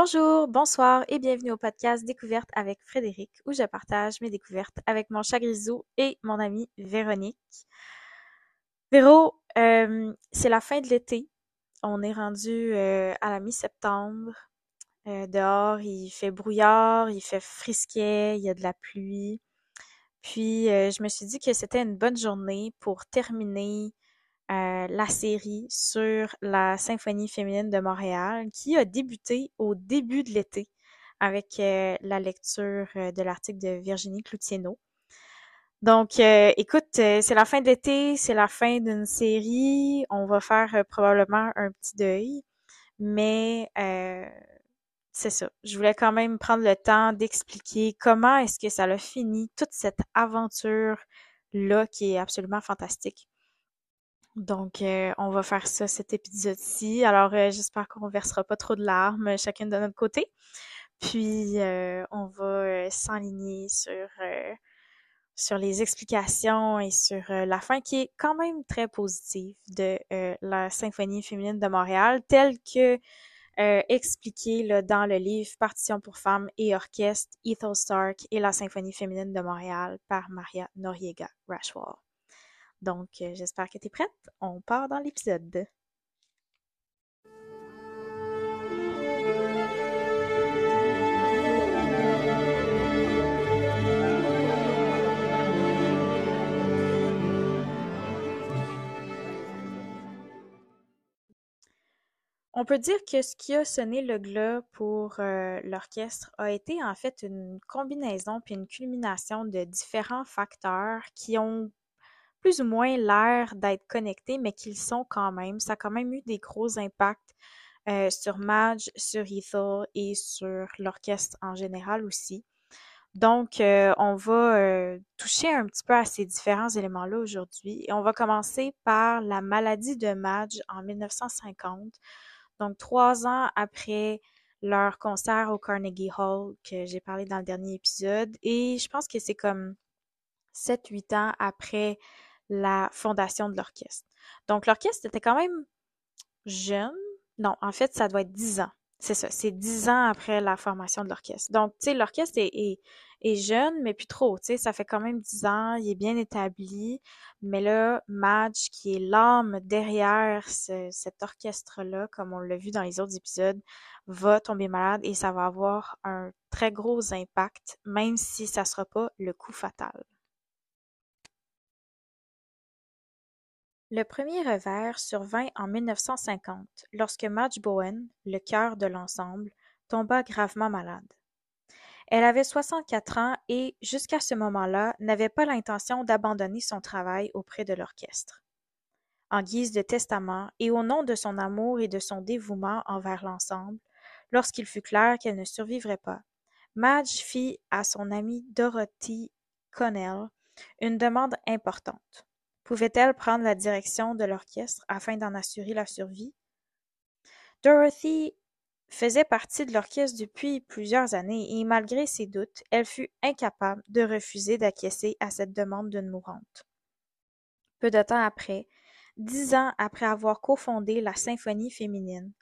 Bonjour, bonsoir et bienvenue au podcast Découverte avec Frédéric où je partage mes découvertes avec mon chat grisou et mon amie Véronique. Véro, euh, c'est la fin de l'été. On est rendu euh, à la mi-septembre. Euh, dehors, il fait brouillard, il fait frisquet, il y a de la pluie. Puis, je me suis dit que c'était une bonne journée pour terminer euh, la série sur la Symphonie féminine de Montréal qui a débuté au début de l'été avec euh, la lecture euh, de l'article de Virginie Cloutienot. Donc, écoute, c'est la fin de l'été, c'est la fin d'une série. On va faire probablement un petit deuil, mais c'est ça. Je voulais quand même prendre le temps d'expliquer comment est-ce que ça a fini toute cette aventure là qui est absolument fantastique. Donc, euh, on va faire ça cet épisode-ci. Alors, euh, j'espère qu'on versera pas trop de larmes, chacune de notre côté. Puis, euh, on va s'enligner sur sur les explications et sur la fin qui est quand même très positive de la symphonie féminine de Montréal, telle que expliquée dans le livre Partition pour femmes et orchestre, Ethel Stark et la symphonie féminine de Montréal par Maria Noriega Rashwell. Donc, euh, j'espère que tu es prête. On part dans l'épisode. On peut dire que ce qui a sonné le glas pour euh, l'orchestre a été en fait une combinaison puis une culmination de différents facteurs qui ont plus ou moins l'air d'être connectés, mais qu'ils sont quand même. Ça a quand même eu des gros impacts euh, sur Madge, sur Ethel et sur l'orchestre en général aussi. Donc, euh, on va euh, toucher un petit peu à ces différents éléments-là aujourd'hui. Et on va commencer par la maladie de Madge en 1950. Donc, trois ans après leur concert au Carnegie Hall que j'ai parlé dans le dernier épisode. Et je pense que c'est comme 7-8 ans après la fondation de l'orchestre. Donc, l'orchestre était quand même jeune. Non, en fait, ça doit être dix ans. C'est ça, c'est dix ans après la formation de l'orchestre. Donc, tu sais, l'orchestre est, jeune, mais plus trop, tu sais, ça fait quand même dix ans, il est bien établi. Mais là, Madge, qui est l'âme derrière cet orchestre-là, comme on l'a vu dans les autres épisodes, va tomber malade et ça va avoir un très gros impact, même si ça sera pas le coup fatal. Le premier revers survint en 1950, lorsque Madge Bowen, le cœur de l'ensemble, tomba gravement malade. Elle avait 64 ans et, jusqu'à ce moment-là, n'avait pas l'intention d'abandonner son travail auprès de l'orchestre. En guise de testament et au nom de son amour et de son dévouement envers l'ensemble, lorsqu'il fut clair qu'elle ne survivrait pas, Madge fit à son amie Dorothy Connell une demande importante. Pouvait-elle prendre la direction de l'orchestre afin d'en assurer la survie? Dorothy faisait partie de l'orchestre depuis plusieurs années et malgré ses doutes, elle fut incapable de refuser d'acquiescer à cette demande d'une mourante. Peu de temps après, dix ans après avoir cofondé la symphonie féminine,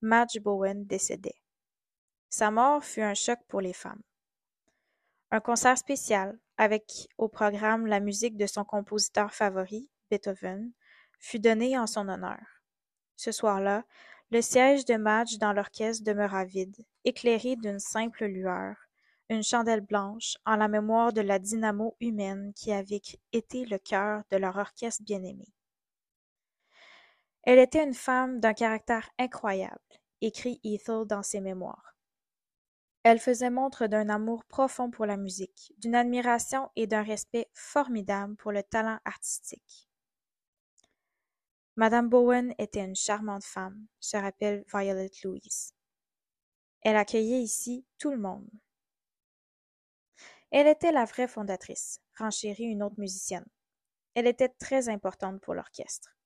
Madge Bowen décédait. Sa mort fut un choc pour les femmes. Un concert spécial, avec au programme la musique de son compositeur favori, Beethoven, fut donné en son honneur. Ce soir-là, le siège de Madge dans l'orchestre demeura vide, éclairé d'une simple lueur, une chandelle blanche, en la mémoire de la dynamo humaine qui avait été le cœur de leur orchestre bien-aimé. Elle était une femme d'un caractère incroyable, écrit Ethel dans ses mémoires. Elle faisait montre d'un amour profond pour la musique, d'une admiration et d'un respect formidable pour le talent artistique. Madame Bowen était une charmante femme, se rappelle Violet Louise. Elle accueillait ici tout le monde. Elle était la vraie fondatrice, renchérit une autre musicienne. Elle était très importante pour l'orchestre.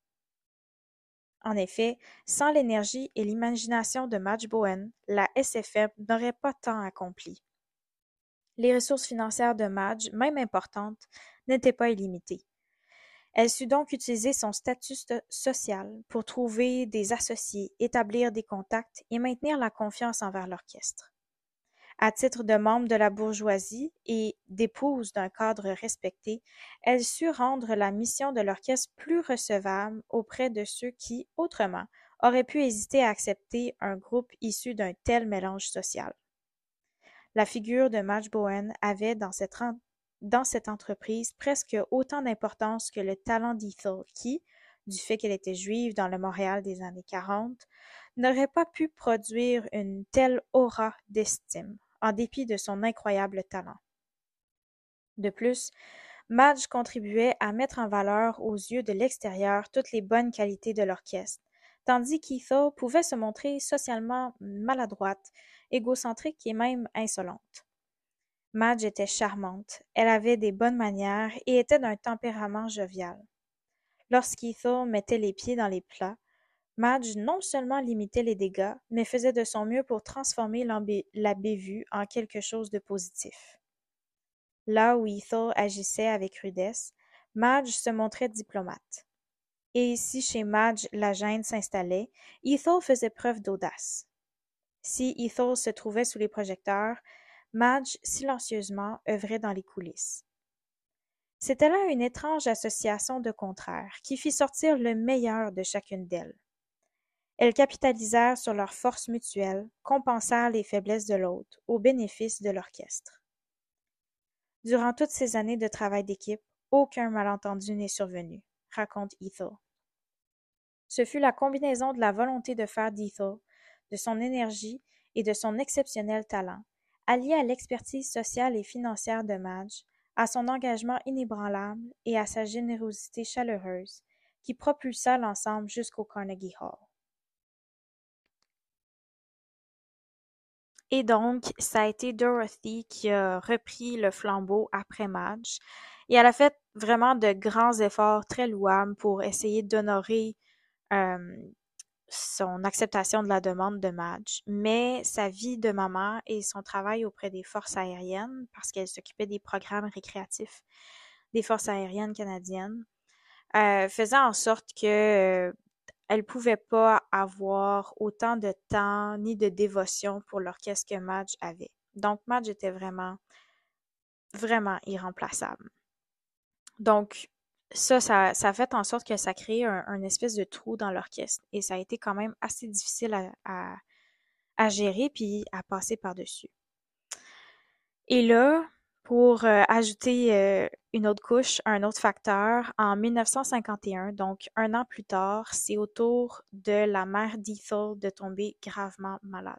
En effet, sans l'énergie et l'imagination de Madge Bowen, la SFM n'aurait pas tant accompli. Les ressources financières de Madge, même importantes, n'étaient pas illimitées. Elle sut donc utiliser son statut social pour trouver des associés, établir des contacts et maintenir la confiance envers l'orchestre. À titre de membre de la bourgeoisie et d'épouse d'un cadre respecté, elle sut rendre la mission de l'orchestre plus recevable auprès de ceux qui, autrement, auraient pu hésiter à accepter un groupe issu d'un tel mélange social. La figure de Madge Bowen avait dans cette, entreprise presque autant d'importance que le talent d'Ethel qui, du fait qu'elle était juive dans le Montréal des années 40, n'aurait pas pu produire une telle aura d'estime en dépit de son incroyable talent. De plus, Madge contribuait à mettre en valeur aux yeux de l'extérieur toutes les bonnes qualités de l'orchestre, tandis qu'Ethel pouvait se montrer socialement maladroite, égocentrique et même insolente. Madge était charmante, elle avait des bonnes manières et était d'un tempérament jovial. Lorsqu'Ethel mettait les pieds dans les plats, Madge non seulement limitait les dégâts, mais faisait de son mieux pour transformer la bévue en quelque chose de positif. Là où Ethel agissait avec rudesse, Madge se montrait diplomate. Et ici chez Madge la gêne s'installait, Ethel faisait preuve d'audace. Si Ethel se trouvait sous les projecteurs, Madge silencieusement œuvrait dans les coulisses. C'était là une étrange association de contraires qui fit sortir le meilleur de chacune d'elles. Elles capitalisèrent sur leurs forces mutuelles, compensèrent les faiblesses de l'autre, au bénéfice de l'orchestre. Durant toutes ces années de travail d'équipe, aucun malentendu n'est survenu, raconte Ethel. Ce fut la combinaison de la volonté de faire d'Ethel, de son énergie et de son exceptionnel talent, alliée à l'expertise sociale et financière de Madge, à son engagement inébranlable et à sa générosité chaleureuse, qui propulsa l'ensemble jusqu'au Carnegie Hall. Et donc, ça a été Dorothy qui a repris le flambeau après Madge. Et elle a fait vraiment de grands efforts très louables pour essayer d'honorer son acceptation de la demande de Madge. Mais sa vie de maman et son travail auprès des forces aériennes, parce qu'elle s'occupait des programmes récréatifs des forces aériennes canadiennes, euh, en sorte que elle pouvait pas avoir autant de temps ni de dévotion pour l'orchestre que Madge avait. Donc Madge était vraiment, vraiment irremplaçable. Donc ça, ça, ça fait en sorte que ça crée un, espèce de trou dans l'orchestre. Et ça a été quand même assez difficile à, à, à gérer puis à passer par-dessus. Et là, pour euh, ajouter euh, une autre couche, un autre facteur, en 1951, donc un an plus tard, c'est au tour de la mère d'Ethel de tomber gravement malade.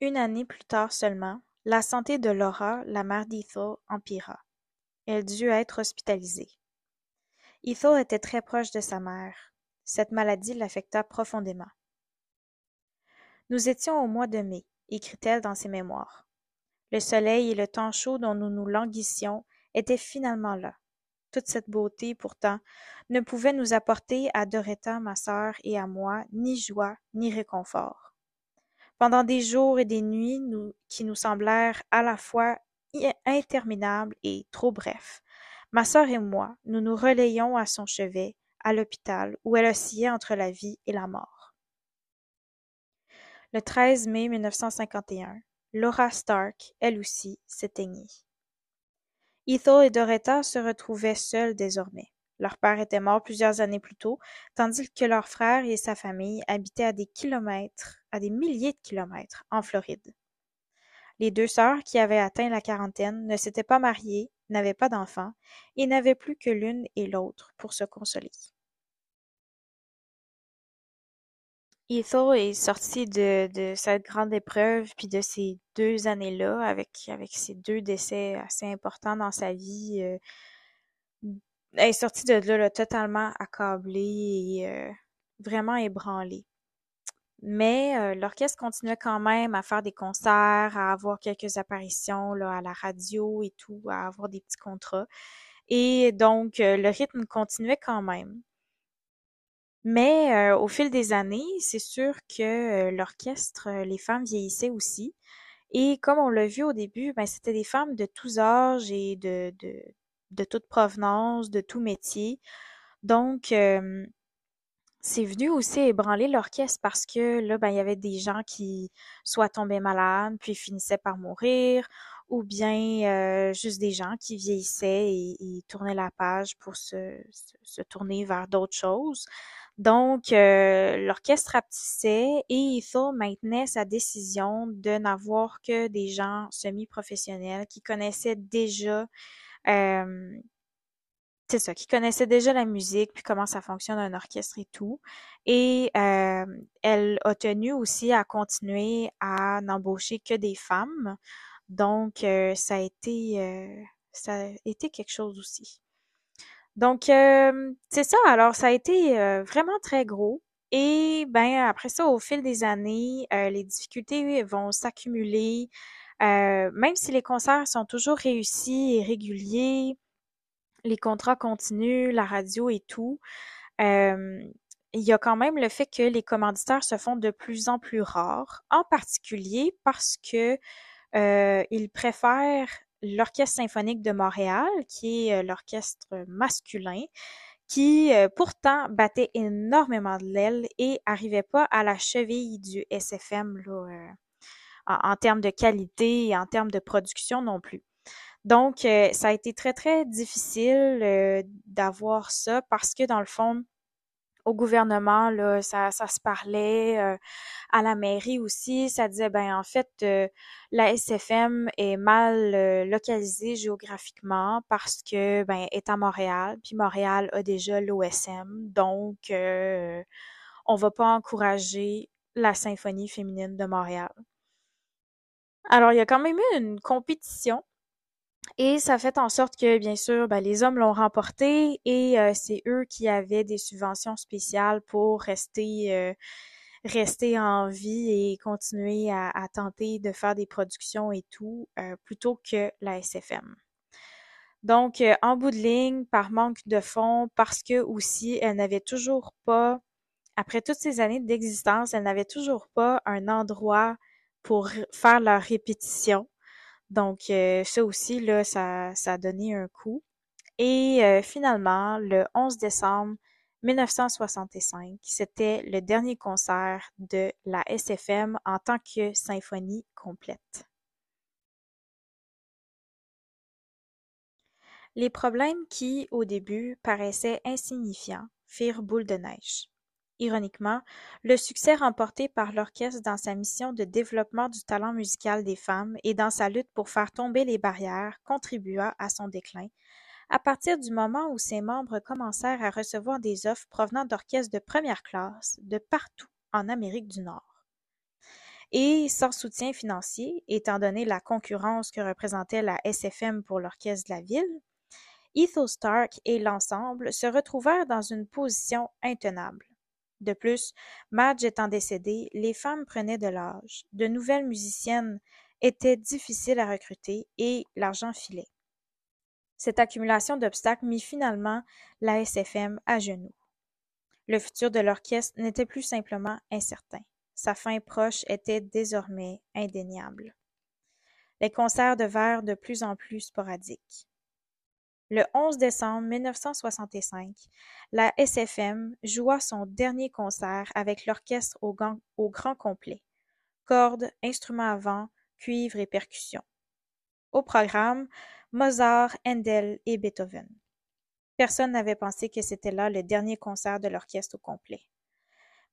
Une année plus tard seulement, la santé de Laura, la mère d'Ethel, empira. Elle dut être hospitalisée. Ethel était très proche de sa mère. Cette maladie l'affecta profondément. Nous étions au mois de mai, écrit-elle dans ses mémoires. Le soleil et le temps chaud dont nous nous languissions étaient finalement là. Toute cette beauté, pourtant, ne pouvait nous apporter à Doretta, ma sœur, et à moi, ni joie, ni réconfort. Pendant des jours et des nuits qui nous semblèrent à la fois interminables et trop brefs, ma sœur et moi, nous nous relayions à son chevet, à l'hôpital, où elle oscillait entre la vie et la mort. Le 13 mai 1951, Laura Stark, elle aussi, s'éteignit. Ethel et Doretta se retrouvaient seuls désormais. Leur père était mort plusieurs années plus tôt, tandis que leur frère et sa famille habitaient à des kilomètres, à des milliers de kilomètres, en Floride. Les deux sœurs, qui avaient atteint la quarantaine, ne s'étaient pas mariées, n'avaient pas d'enfants, et n'avaient plus que l'une et l'autre pour se consoler. Ethel est sorti de, de cette grande épreuve, puis de ces deux années-là, avec, avec ces deux décès assez importants dans sa vie. Euh, elle est sortie de là, totalement accablée et euh, vraiment ébranlée. Mais euh, l'orchestre continuait quand même à faire des concerts, à avoir quelques apparitions à la radio et tout, à avoir des petits contrats. Et donc, le rythme continuait quand même. Mais euh, au fil des années, c'est sûr que euh, l'orchestre, euh, les femmes vieillissaient aussi. Et comme on l'a vu au début, ben, c'était des femmes de tous âges et de, de, de toute provenance, de tout métier. Donc, euh, c'est venu aussi ébranler l'orchestre parce que là, ben, il y avait des gens qui soit tombaient malades, puis finissaient par mourir, ou bien euh, juste des gens qui vieillissaient et, tournaient la page pour se, se, tourner vers d'autres choses. Donc, euh, l'orchestre rapetissait et Ethel maintenait sa décision de n'avoir que des gens semi-professionnels qui connaissaient déjà euh, c'est ça, qui connaissaient déjà la musique, puis comment ça fonctionne un orchestre et tout. Et euh, elle a tenu aussi à continuer à n'embaucher que des femmes. Donc, euh, ça a été euh, ça a été quelque chose aussi. Donc, c'est ça. Alors, ça a été vraiment très gros. Et ben après ça, au fil des années, les difficultés vont s'accumuler. même si les concerts sont toujours réussis et réguliers, les contrats continuent, la radio et tout. Euh, il y a quand même le fait que les commanditaires se font de plus en plus rares, en particulier parce que euh, ils préfèrent l'Orchestre symphonique de Montréal, qui est euh, l'orchestre masculin, qui pourtant battait énormément de l'aile et arrivait pas à la cheville du SFM là, en, termes de qualité et en termes de production non plus. Donc, euh, ça a été très, très difficile euh, d'avoir ça parce que dans le fond, au gouvernement, là, ça, ça se parlait, euh, à la mairie aussi, ça disait, ben en fait, la SFM est mal localisée géographiquement parce que, ben, est à Montréal, puis Montréal a déjà l'OSM, donc on va pas encourager la symphonie féminine de Montréal. Alors, il y a quand même eu une compétition et ça fait en sorte que, bien sûr, ben, les hommes l'ont remporté et euh, c'est eux qui avaient des subventions spéciales pour rester euh, rester en vie et continuer à, tenter de faire des productions et tout, euh, plutôt que la SFM. Donc, en bout de ligne, par manque de fonds, parce que aussi, elle n'avait toujours pas, après toutes ces années d'existence, elle n'avait toujours pas un endroit pour faire leur répétition. Donc, euh, ça aussi, là, ça, ça a donné un coup. Et euh, finalement, le 11 décembre 1965, c'était le dernier concert de la SFM en tant que symphonie complète. Les problèmes qui, au début, paraissaient insignifiants, firent boule de neige. Ironiquement, le succès remporté par l'orchestre dans sa mission de développement du talent musical des femmes et dans sa lutte pour faire tomber les barrières contribua à son déclin, à partir du moment où ses membres commencèrent à recevoir des offres provenant d'orchestres de première classe de partout en Amérique du Nord. Et sans soutien financier, étant donné la concurrence que représentait la SFM pour l'orchestre de la ville, Ethel Stark et l'ensemble se retrouvèrent dans une position intenable. De plus, Madge étant décédée, les femmes prenaient de l'âge, de nouvelles musiciennes étaient difficiles à recruter et l'argent filait. Cette accumulation d'obstacles mit finalement la SFM à genoux. Le futur de l'orchestre n'était plus simplement incertain. Sa fin proche était désormais indéniable. Les concerts devinrent de plus en plus sporadiques. Le 11 décembre 1965, la SFM joua son dernier concert avec l'orchestre au, grand complet, cordes, instruments à vent, cuivre et percussions. Au programme, Mozart, Handel et Beethoven. Personne n'avait pensé que c'était là le dernier concert de l'orchestre au complet.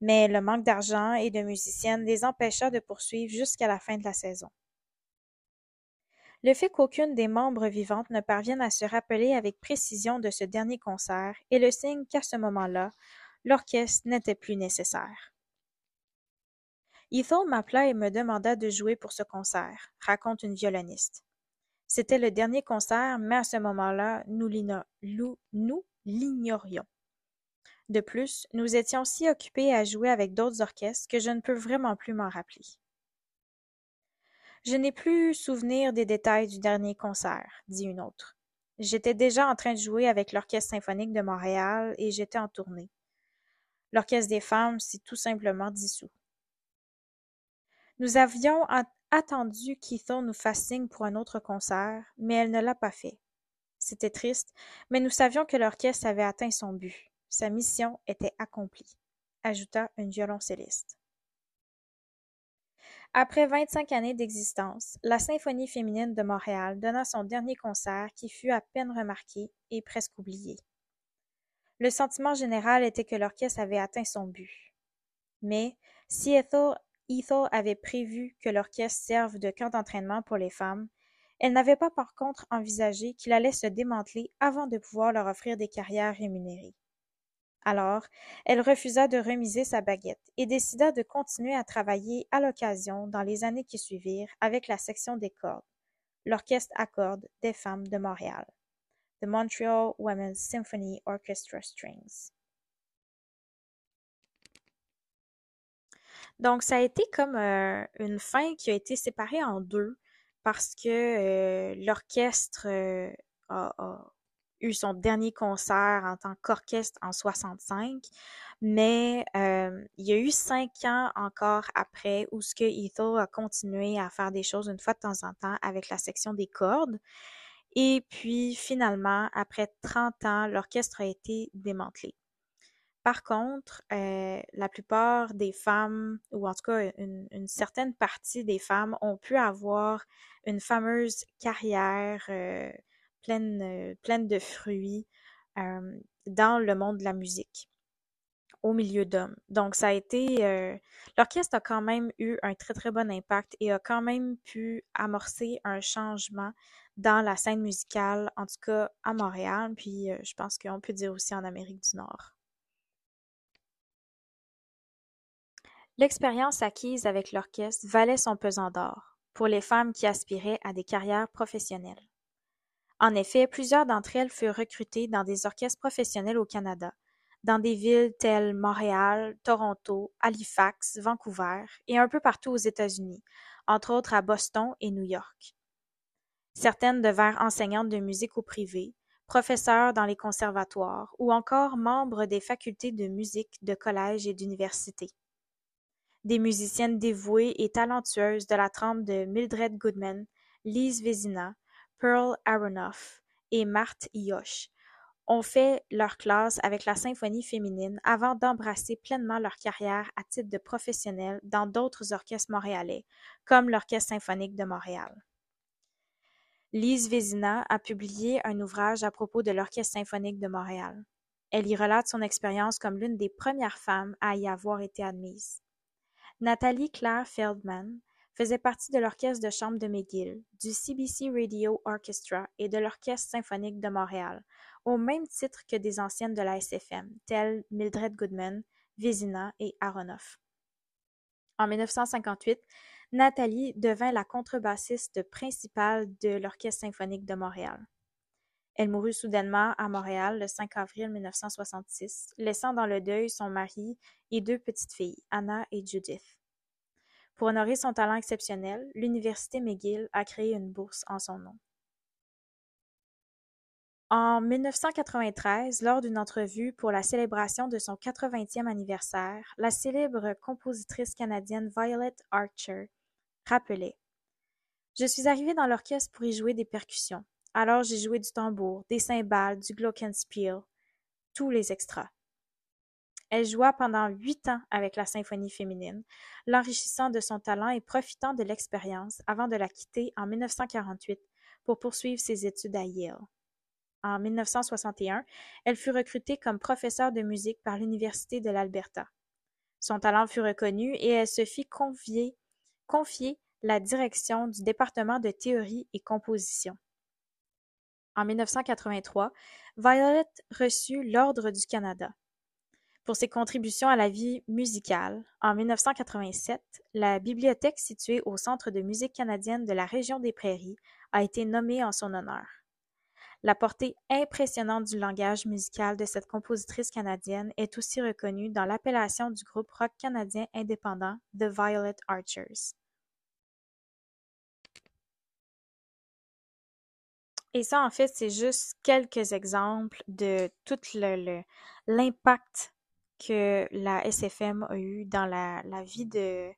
Mais le manque d'argent et de musiciennes les empêcha de poursuivre jusqu'à la fin de la saison. Le fait qu'aucune des membres vivantes ne parvienne à se rappeler avec précision de ce dernier concert est le signe qu'à ce moment-là, l'orchestre n'était plus nécessaire. Ethel m'appela et me demanda de jouer pour ce concert, raconte une violoniste. C'était le dernier concert, mais à ce moment-là, nous l'ignorions. De plus, nous étions si occupés à jouer avec d'autres orchestres que je ne peux vraiment plus m'en rappeler. Je n'ai plus souvenir des détails du dernier concert, dit une autre. J'étais déjà en train de jouer avec l'Orchestre symphonique de Montréal et j'étais en tournée. L'Orchestre des femmes s'est tout simplement dissous. Nous avions attendu qu'Ethel nous fasse signe pour un autre concert, mais elle ne l'a pas fait. C'était triste, mais nous savions que l'orchestre avait atteint son but. Sa mission était accomplie, ajouta une violoncelliste. Après vingt-cinq années d'existence, la Symphonie féminine de Montréal donna son dernier concert qui fut à peine remarqué et presque oublié. Le sentiment général était que l'orchestre avait atteint son but. Mais si Ethel, avait prévu que l'orchestre serve de camp d'entraînement pour les femmes, elle n'avait pas par contre envisagé qu'il allait se démanteler avant de pouvoir leur offrir des carrières rémunérées. Alors, elle refusa de remiser sa baguette et décida de continuer à travailler à l'occasion dans les années qui suivirent avec la section des cordes, l'Orchestre à cordes des femmes de Montréal, The Montreal Women's Symphony Orchestra Strings. Donc, ça a été comme euh, une fin qui a été séparée en deux parce que euh, l'orchestre euh, a, eu son dernier concert en tant qu'orchestre en 65, mais euh, il y a eu cinq ans encore après où ce que Ethel a continué à faire des choses une fois de temps en temps avec la section des cordes. Et puis finalement, après 30 ans, l'orchestre a été démantelé. Par contre, euh, la plupart des femmes, ou en tout cas une, une, certaine partie des femmes, ont pu avoir une fameuse carrière euh, pleine, euh, pleine de fruits euh, dans le monde de la musique au milieu d'hommes. Donc ça a été euh, l'orchestre a quand même eu un très très bon impact et a quand même pu amorcer un changement dans la scène musicale, en tout cas à Montréal, puis je pense qu'on peut dire aussi en Amérique du Nord. L'expérience acquise avec l'orchestre valait son pesant d'or pour les femmes qui aspiraient à des carrières professionnelles. En effet, plusieurs d'entre elles furent recrutées dans des orchestres professionnels au Canada, dans des villes telles Montréal, Toronto, Halifax, Vancouver et un peu partout aux États-Unis, entre autres à Boston et New York. Certaines devinrent enseignantes de musique au privé, professeurs dans les conservatoires ou encore membres des facultés de musique de collèges et d'universités. Des musiciennes dévouées et talentueuses de la trempe de Mildred Goodman, Lise Vézina, Pearl Aronoff et Marthe Yosh ont fait leur classe avec la symphonie féminine avant d'embrasser pleinement leur carrière à titre de professionnels dans d'autres orchestres montréalais, comme l'Orchestre symphonique de Montréal. Lise Vézina a publié un ouvrage à propos de l'Orchestre symphonique de Montréal. Elle y relate son expérience comme l'une des premières femmes à y avoir été admise. Nathalie Claire Feldman faisait partie de l'orchestre de chambre de McGill, du CBC Radio Orchestra et de l'Orchestre symphonique de Montréal, au même titre que des anciennes de la SFM, telles Mildred Goodman, Vézina et Aronoff. En 1958, Nathalie devint la contrebassiste principale de l'Orchestre symphonique de Montréal. Elle mourut soudainement à Montréal le 5 avril 1966, laissant dans le deuil son mari et deux petites filles, Anna et Judith. Pour honorer son talent exceptionnel, l'Université McGill a créé une bourse en son nom. En 1993, lors d'une entrevue pour la célébration de son 80e anniversaire, la célèbre compositrice canadienne Violet Archer rappelait Je suis arrivée dans l'orchestre pour y jouer des percussions. Alors j'ai joué du tambour, des cymbales, du glockenspiel, tous les extras. Elle joua pendant huit ans avec la symphonie féminine, l'enrichissant de son talent et profitant de l'expérience avant de la quitter en 1948 pour poursuivre ses études à Yale. En 1961, elle fut recrutée comme professeure de musique par l'Université de l'Alberta. Son talent fut reconnu et elle se fit confier, confier la direction du département de théorie et composition. En 1983, Violet reçut l'Ordre du Canada. Pour ses contributions à la vie musicale, en 1987, la bibliothèque située au Centre de musique canadienne de la région des Prairies a été nommée en son honneur. La portée impressionnante du langage musical de cette compositrice canadienne est aussi reconnue dans l'appellation du groupe rock canadien indépendant The Violet Archers. Et ça, en fait, c'est juste quelques exemples de tout l'impact que la SFM a eu dans la, vie de,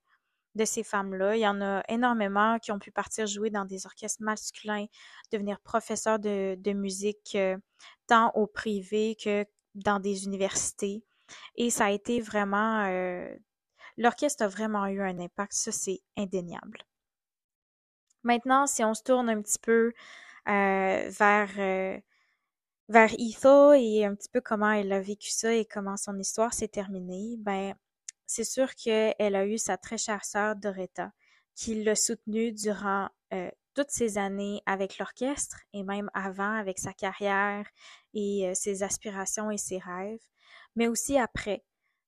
de ces femmes-là. Il y en a énormément qui ont pu partir jouer dans des orchestres masculins, devenir professeurs de, de musique, euh, tant au privé que dans des universités. Et ça a été vraiment... Euh, L'orchestre a vraiment eu un impact, ça c'est indéniable. Maintenant, si on se tourne un petit peu euh, vers vers Etho et un petit peu comment elle a vécu ça et comment son histoire s'est terminée, ben c'est sûr qu'elle a eu sa très chère sœur Doretta, qui l'a soutenue durant euh, toutes ces années avec l'orchestre et même avant avec sa carrière et euh, ses aspirations et ses rêves, mais aussi après.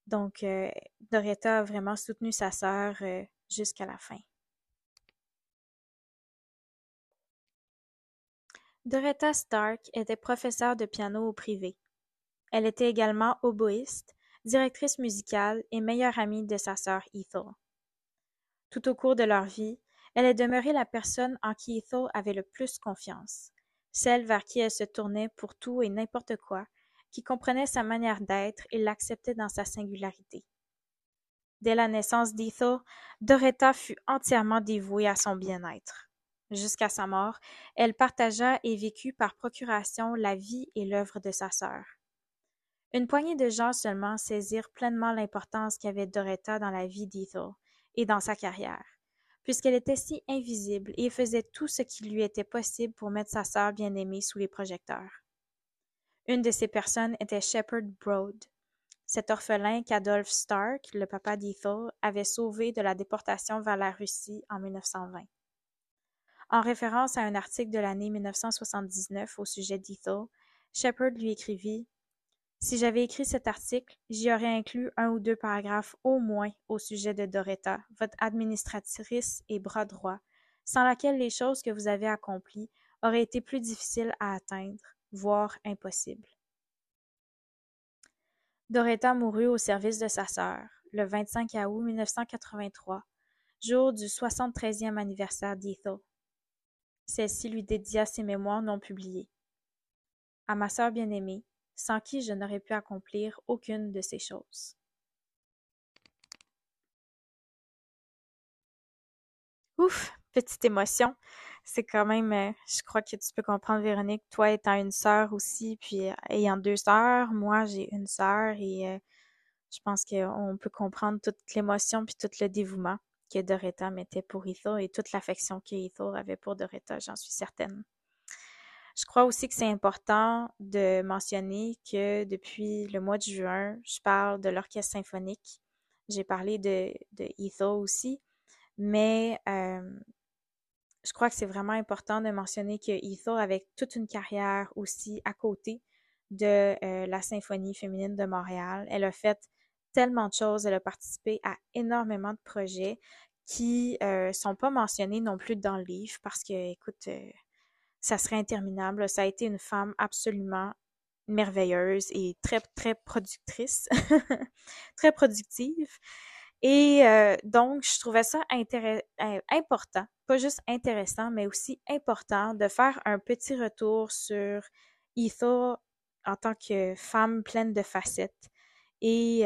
Donc, euh, Doretta a vraiment soutenu sa sœur jusqu'à la fin. Doretta Stark était professeure de piano au privé. Elle était également oboïste, directrice musicale et meilleure amie de sa sœur Ethel. Tout au cours de leur vie, elle est demeurée la personne en qui Ethel avait le plus confiance, celle vers qui elle se tournait pour tout et n'importe quoi, qui comprenait sa manière d'être et l'acceptait dans sa singularité. Dès la naissance d'Ethel, Doretta fut entièrement dévouée à son bien-être. Jusqu'à sa mort, elle partagea et vécut par procuration la vie et l'œuvre de sa sœur. Une poignée de gens seulement saisirent pleinement l'importance qu'avait Doretta dans la vie d'Ethel et dans sa carrière, puisqu'elle était si invisible et faisait tout ce qui lui était possible pour mettre sa sœur bien-aimée sous les projecteurs. Une de ces personnes était Shepard Broad, cet orphelin qu'Adolphe Stark, le papa d'Ethel, avait sauvé de la déportation vers la Russie en 1920. En référence à un article de l'année 1979 au sujet d'Ethel, Shepard lui écrivit Si j'avais écrit cet article, j'y aurais inclus un ou deux paragraphes au moins au sujet de Doretta, votre administratrice et bras droit, sans laquelle les choses que vous avez accomplies auraient été plus difficiles à atteindre, voire impossibles. Doretta mourut au service de sa sœur, le 25 août 1983, jour du 73e anniversaire d'Ethel. Celle-ci lui dédia ses mémoires non publiées. À ma sœur bien-aimée, sans qui je n'aurais pu accomplir aucune de ces choses. Ouf, petite émotion. C'est quand même, euh, je crois que tu peux comprendre, Véronique, toi étant une sœur aussi, puis euh, ayant deux sœurs, moi j'ai une sœur et euh, je pense qu'on peut comprendre toute l'émotion puis tout le dévouement que Doretta mettait pour Ethel et toute l'affection que avait pour Doretta, j'en suis certaine. Je crois aussi que c'est important de mentionner que depuis le mois de juin, je parle de l'orchestre symphonique. J'ai parlé de, de aussi, mais euh, je crois que c'est vraiment important de mentionner que Ethel avait toute une carrière aussi à côté de euh, la symphonie féminine de Montréal. Elle a fait tellement de choses. Elle a participé à énormément de projets qui euh, sont pas mentionnés non plus dans le livre parce que, écoute, euh, ça serait interminable. Ça a été une femme absolument merveilleuse et très, très productrice, très productive. Et euh, donc, je trouvais ça important, pas juste intéressant, mais aussi important de faire un petit retour sur Etha en tant que femme pleine de facettes et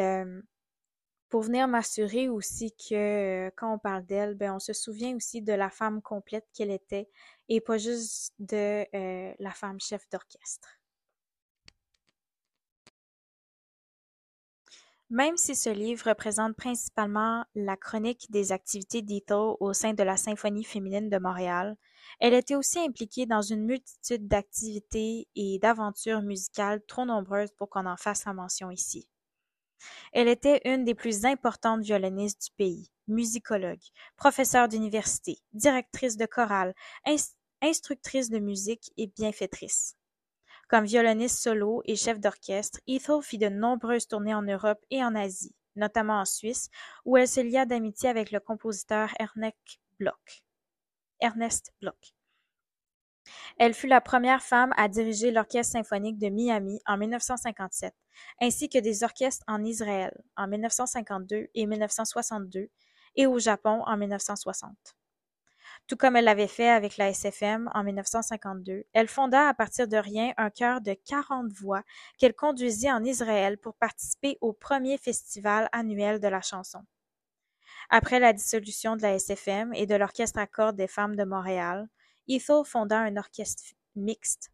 pour venir m'assurer aussi que quand on parle d'elle, ben on se souvient aussi de la femme complète qu'elle était et pas juste de la femme chef d'orchestre. Même si ce livre représente principalement la chronique des activités d'Ethel au sein de la Symphonie féminine de Montréal, elle était aussi impliquée dans une multitude d'activités et d'aventures musicales trop nombreuses pour qu'on en fasse la mention ici. Elle était une des plus importantes violonistes du pays, musicologue, professeure d'université, directrice de chorale, instructrice de musique et bienfaitrice. Comme violoniste solo et chef d'orchestre, Ethel fit de nombreuses tournées en Europe et en Asie, notamment en Suisse, où elle se lia d'amitié avec le compositeur Ernest Bloch. Elle fut la première femme à diriger l'Orchestre symphonique de Miami en 1957, ainsi que des orchestres en Israël en 1952 et 1962 et au Japon en 1960. Tout comme elle l'avait fait avec la SFM en 1952, elle fonda à partir de rien un chœur de 40 voix qu'elle conduisit en Israël pour participer au premier festival annuel de la chanson. Après la dissolution de la SFM et de l'Orchestre à cordes des femmes de Montréal, Ethel fonda un orchestre mixte.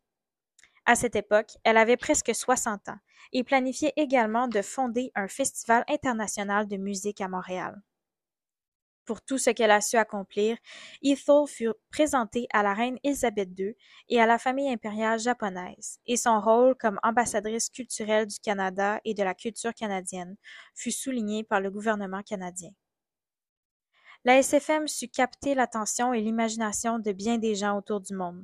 À cette époque, elle avait presque soixante ans et planifiait également de fonder un festival international de musique à Montréal. Pour tout ce qu'elle a su accomplir, Ethel fut présentée à la reine Élisabeth II et à la famille impériale japonaise, et son rôle comme ambassadrice culturelle du Canada et de la culture canadienne fut souligné par le gouvernement canadien. La SFM sut capter l'attention et l'imagination de bien des gens autour du monde.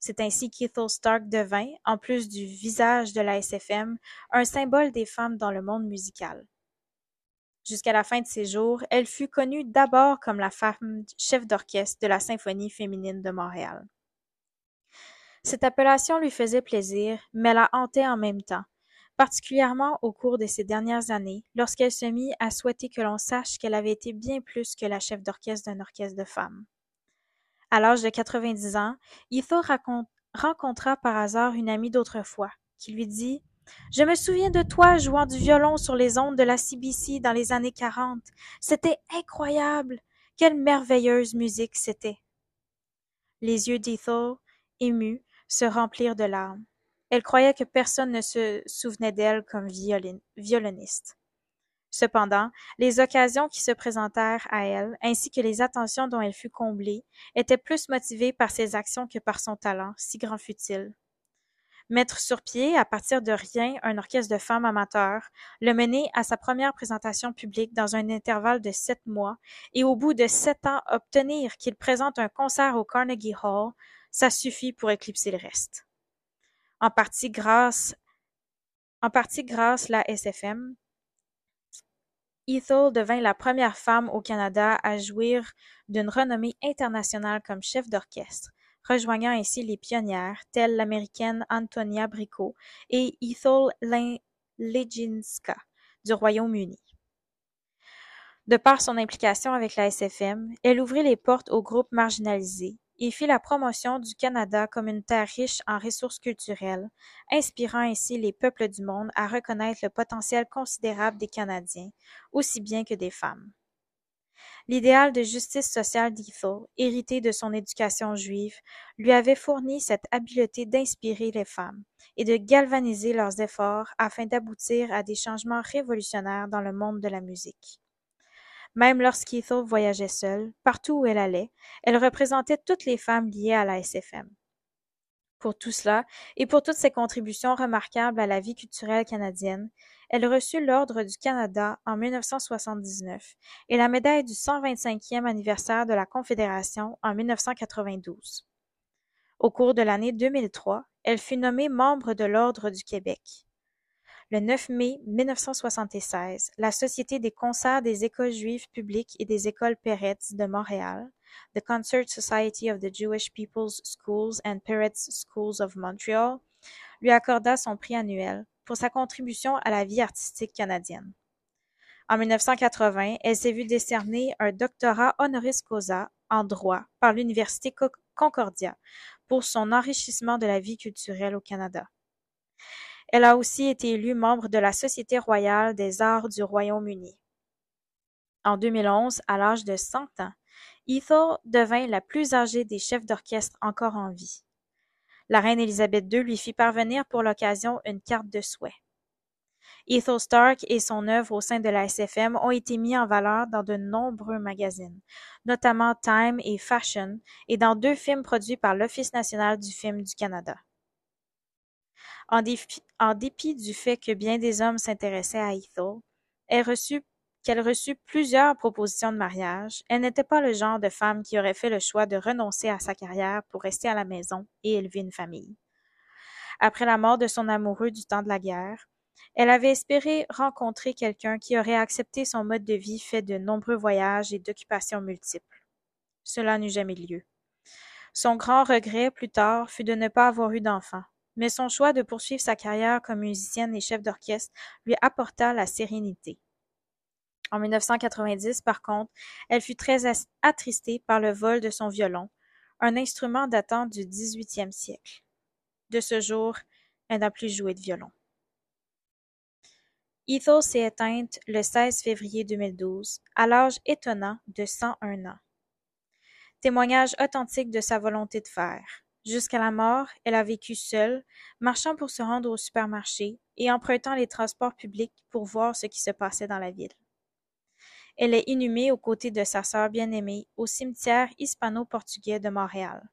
C'est ainsi qu'Ethel Stark devint, en plus du visage de la SFM, un symbole des femmes dans le monde musical. Jusqu'à la fin de ses jours, elle fut connue d'abord comme la femme chef d'orchestre de la Symphonie féminine de Montréal. Cette appellation lui faisait plaisir, mais la hantait en même temps, particulièrement au cours de ces dernières années, lorsqu'elle se mit à souhaiter que l'on sache qu'elle avait été bien plus que la chef d'orchestre d'un orchestre de femmes. À l'âge de 90 ans, Ethel rencontra par hasard une amie d'autrefois, qui lui dit je me souviens de toi jouant du violon sur les ondes de la CBC dans les années quarante. C'était incroyable. Quelle merveilleuse musique c'était. Les yeux d'Ethel, émus, se remplirent de larmes. Elle croyait que personne ne se souvenait d'elle comme violoniste. Cependant, les occasions qui se présentèrent à elle, ainsi que les attentions dont elle fut comblée, étaient plus motivées par ses actions que par son talent, si grand fût-il. Mettre sur pied, à partir de rien, un orchestre de femmes amateurs, le mener à sa première présentation publique dans un intervalle de sept mois, et au bout de sept ans obtenir qu'il présente un concert au Carnegie Hall, ça suffit pour éclipser le reste. En partie grâce, en partie grâce la SFM, Ethel devint la première femme au Canada à jouir d'une renommée internationale comme chef d'orchestre, rejoignant ainsi les pionnières, telles l'américaine Antonia Bricot et Ethel Leginska du Royaume-Uni. De par son implication avec la SFM, elle ouvrit les portes aux groupes marginalisés et fit la promotion du Canada comme une terre riche en ressources culturelles, inspirant ainsi les peuples du monde à reconnaître le potentiel considérable des Canadiens, aussi bien que des femmes. L'idéal de justice sociale d'Ethel, hérité de son éducation juive, lui avait fourni cette habileté d'inspirer les femmes et de galvaniser leurs efforts afin d'aboutir à des changements révolutionnaires dans le monde de la musique. Même lorsqu'Ethel voyageait seule, partout où elle allait, elle représentait toutes les femmes liées à la SFM. Pour tout cela, et pour toutes ses contributions remarquables à la vie culturelle canadienne, elle reçut l'Ordre du Canada en 1979 et la médaille du 125e anniversaire de la Confédération en 1992. Au cours de l'année 2003, elle fut nommée membre de l'Ordre du Québec. Le 9 mai 1976, la Société des concerts des écoles juives publiques et des écoles Peretz de Montréal the Concert Society of the Jewish People's Schools and Peretz Schools of Montreal, lui accorda son prix annuel pour sa contribution à la vie artistique canadienne. En 1980, elle s'est vue décerner un doctorat honoris causa en droit par l'Université Concordia pour son enrichissement de la vie culturelle au Canada. Elle a aussi été élue membre de la Société royale des arts du Royaume-Uni. En 2011, à l'âge de 100 ans, Ethel devint la plus âgée des chefs d'orchestre encore en vie. La reine Élisabeth II lui fit parvenir pour l'occasion une carte de souhait. Ethel Stark et son œuvre au sein de la SFM ont été mis en valeur dans de nombreux magazines, notamment Time et Fashion, et dans deux films produits par l'Office national du film du Canada. En dépit, du fait que bien des hommes s'intéressaient à Ethel, elle reçut qu'elle reçut plusieurs propositions de mariage, elle n'était pas le genre de femme qui aurait fait le choix de renoncer à sa carrière pour rester à la maison et élever une famille. Après la mort de son amoureux du temps de la guerre, elle avait espéré rencontrer quelqu'un qui aurait accepté son mode de vie fait de nombreux voyages et d'occupations multiples. Cela n'eut jamais lieu. Son grand regret plus tard fut de ne pas avoir eu d'enfant, mais son choix de poursuivre sa carrière comme musicienne et chef d'orchestre lui apporta la sérénité. En 1990, par contre, elle fut très attristée par le vol de son violon, un instrument datant du XVIIIe siècle. De ce jour, elle n'a plus joué de violon. Ethel s'est éteinte le 16 février 2012, à l'âge étonnant de 101 ans. Témoignage authentique de sa volonté de faire. Jusqu'à la mort, elle a vécu seule, marchant pour se rendre au supermarché et empruntant les transports publics pour voir ce qui se passait dans la ville. Elle est inhumée aux côtés de sa sœur bien-aimée au cimetière hispano-portugais de Montréal.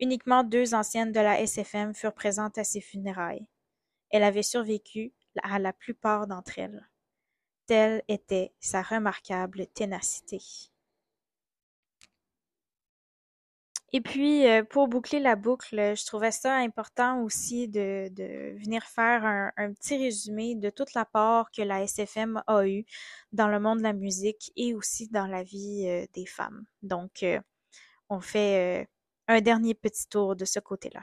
Uniquement deux anciennes de la SFM furent présentes à ses funérailles. Elle avait survécu à la plupart d'entre elles. Telle était sa remarquable ténacité. Et puis, euh, pour boucler la boucle, je trouvais ça important aussi de, venir faire un, petit résumé de toute la part que la SFM a eue dans le monde de la musique et aussi dans la vie euh, des femmes. Donc, euh, on fait un dernier petit tour de ce côté-là.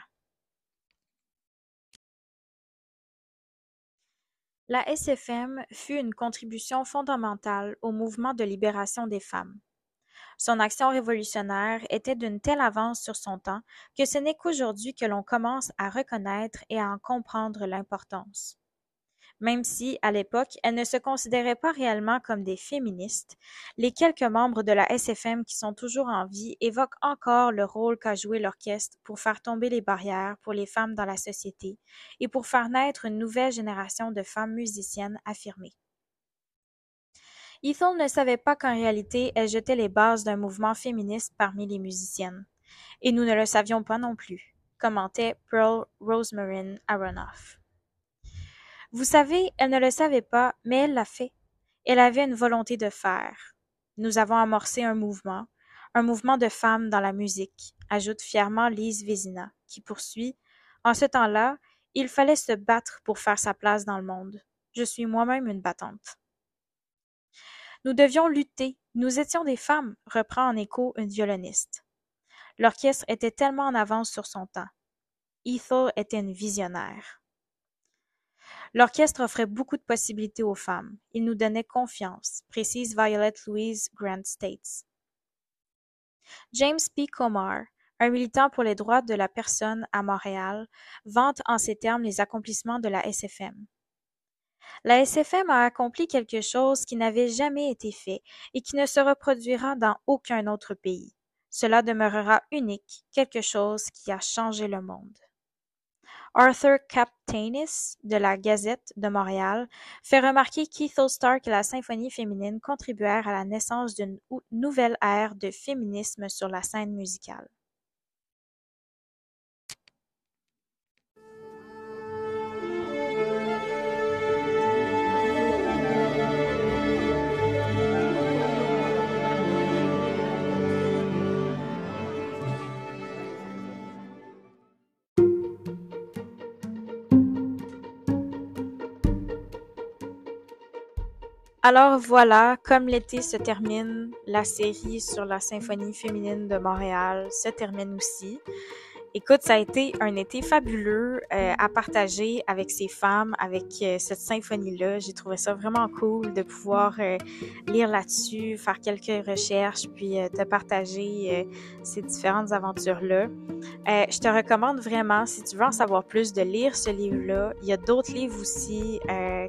La SFM fut une contribution fondamentale au mouvement de libération des femmes. Son action révolutionnaire était d'une telle avance sur son temps que ce n'est qu'aujourd'hui que l'on commence à reconnaître et à en comprendre l'importance. Même si, à l'époque, elles ne se considéraient pas réellement comme des féministes, les quelques membres de la SFM qui sont toujours en vie évoquent encore le rôle qu'a joué l'orchestre pour faire tomber les barrières pour les femmes dans la société et pour faire naître une nouvelle génération de femmes musiciennes affirmées. Ethel ne savait pas qu'en réalité elle jetait les bases d'un mouvement féministe parmi les musiciennes. Et nous ne le savions pas non plus, commentait Pearl Rosemary Aronoff. Vous savez, elle ne le savait pas, mais elle l'a fait. Elle avait une volonté de faire. Nous avons amorcé un mouvement, un mouvement de femmes dans la musique, ajoute fièrement Lise Vézina, qui poursuit. En ce temps-là, il fallait se battre pour faire sa place dans le monde. Je suis moi-même une battante. Nous devions lutter, nous étions des femmes, reprend en écho une violoniste. L'orchestre était tellement en avance sur son temps. Ethel était une visionnaire. L'orchestre offrait beaucoup de possibilités aux femmes. Il nous donnait confiance, précise Violet Louise Grant States. James P. Comar, un militant pour les droits de la personne à Montréal, vante en ces termes les accomplissements de la SFM. La SFM a accompli quelque chose qui n'avait jamais été fait et qui ne se reproduira dans aucun autre pays. Cela demeurera unique, quelque chose qui a changé le monde. Arthur Captainis de la Gazette de Montréal fait remarquer qu'Ethel Stark et la symphonie féminine contribuèrent à la naissance d'une nouvelle ère de féminisme sur la scène musicale. Alors voilà, comme l'été se termine, la série sur la symphonie féminine de Montréal se termine aussi. Écoute, ça a été un été fabuleux euh, à partager avec ces femmes, avec euh, cette symphonie-là. J'ai trouvé ça vraiment cool de pouvoir euh, lire là-dessus, faire quelques recherches, puis te partager ces différentes aventures-là. je te recommande vraiment, si tu veux en savoir plus, de lire ce livre-là. Il y a d'autres livres aussi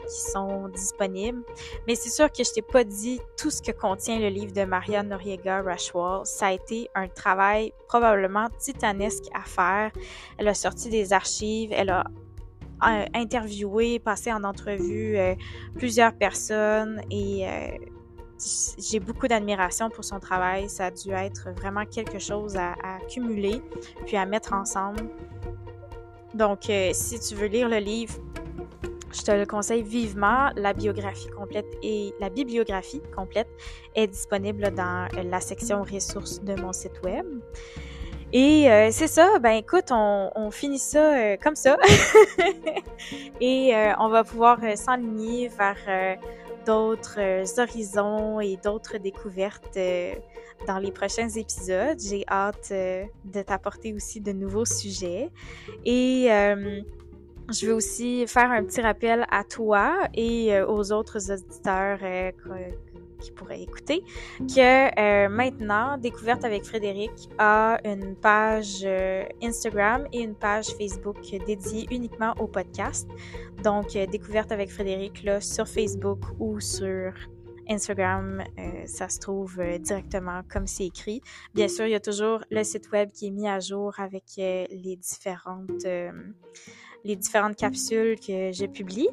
qui sont disponibles, mais c'est sûr que je t'ai pas dit tout ce que contient le livre de Maria Noriega Rashwell. Ça a été un travail probablement titanesque à faire elle a sorti des archives, elle a euh, interviewé, passé en entrevue euh, plusieurs personnes et euh, j'ai beaucoup d'admiration pour son travail. Ça a dû être vraiment quelque chose à, à cumuler puis à mettre ensemble. Donc, si tu veux lire le livre, je te le conseille vivement. La biographie complète et la bibliographie complète est disponible dans la section ressources de mon site web. Et euh, c'est ça, ben écoute, on, on finit ça euh, comme ça. et euh, on va pouvoir s'enligner vers d'autres horizons et d'autres découvertes dans les prochains épisodes. J'ai hâte de t'apporter aussi de nouveaux sujets. Et je veux aussi faire un petit rappel à toi et aux autres auditeurs qui pourraient écouter, que maintenant, Découverte avec Frédéric a une page Instagram et une page Facebook dédiée uniquement au podcast. Donc, Découverte avec Frédéric là, sur Facebook ou sur Instagram, euh, ça se trouve euh, directement comme c'est écrit. Bien sûr, il y a toujours le site web qui est mis à jour avec euh, les différentes les différentes capsules que je publie.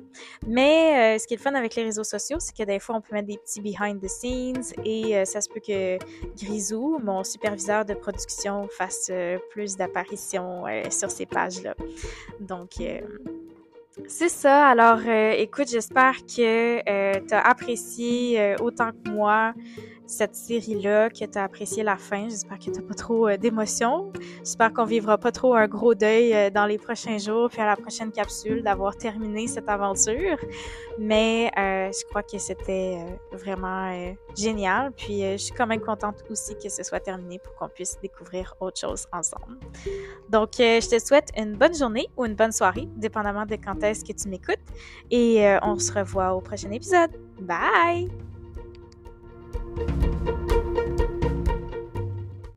Mais ce qui est le fun avec les réseaux sociaux, c'est que des fois, on peut mettre des petits behind the scenes et ça se peut que Grisou, mon superviseur de production, fasse plus d'apparitions sur ces pages-là. Donc, c'est ça. Alors, euh, écoute, j'espère que euh, tu as apprécié euh, autant que moi cette série-là, que tu as apprécié la fin. J'espère que tu pas trop euh, d'émotions. J'espère qu'on vivra pas trop un gros deuil euh, dans les prochains jours, puis à la prochaine capsule, d'avoir terminé cette aventure. Mais euh, je crois que c'était vraiment génial. Puis je suis quand même contente aussi que ce soit terminé pour qu'on puisse découvrir autre chose ensemble. Donc, je te souhaite une bonne journée ou une bonne soirée, dépendamment de quand est-ce que tu m'écoutes. Et on se revoit au prochain épisode. Bye! Thank you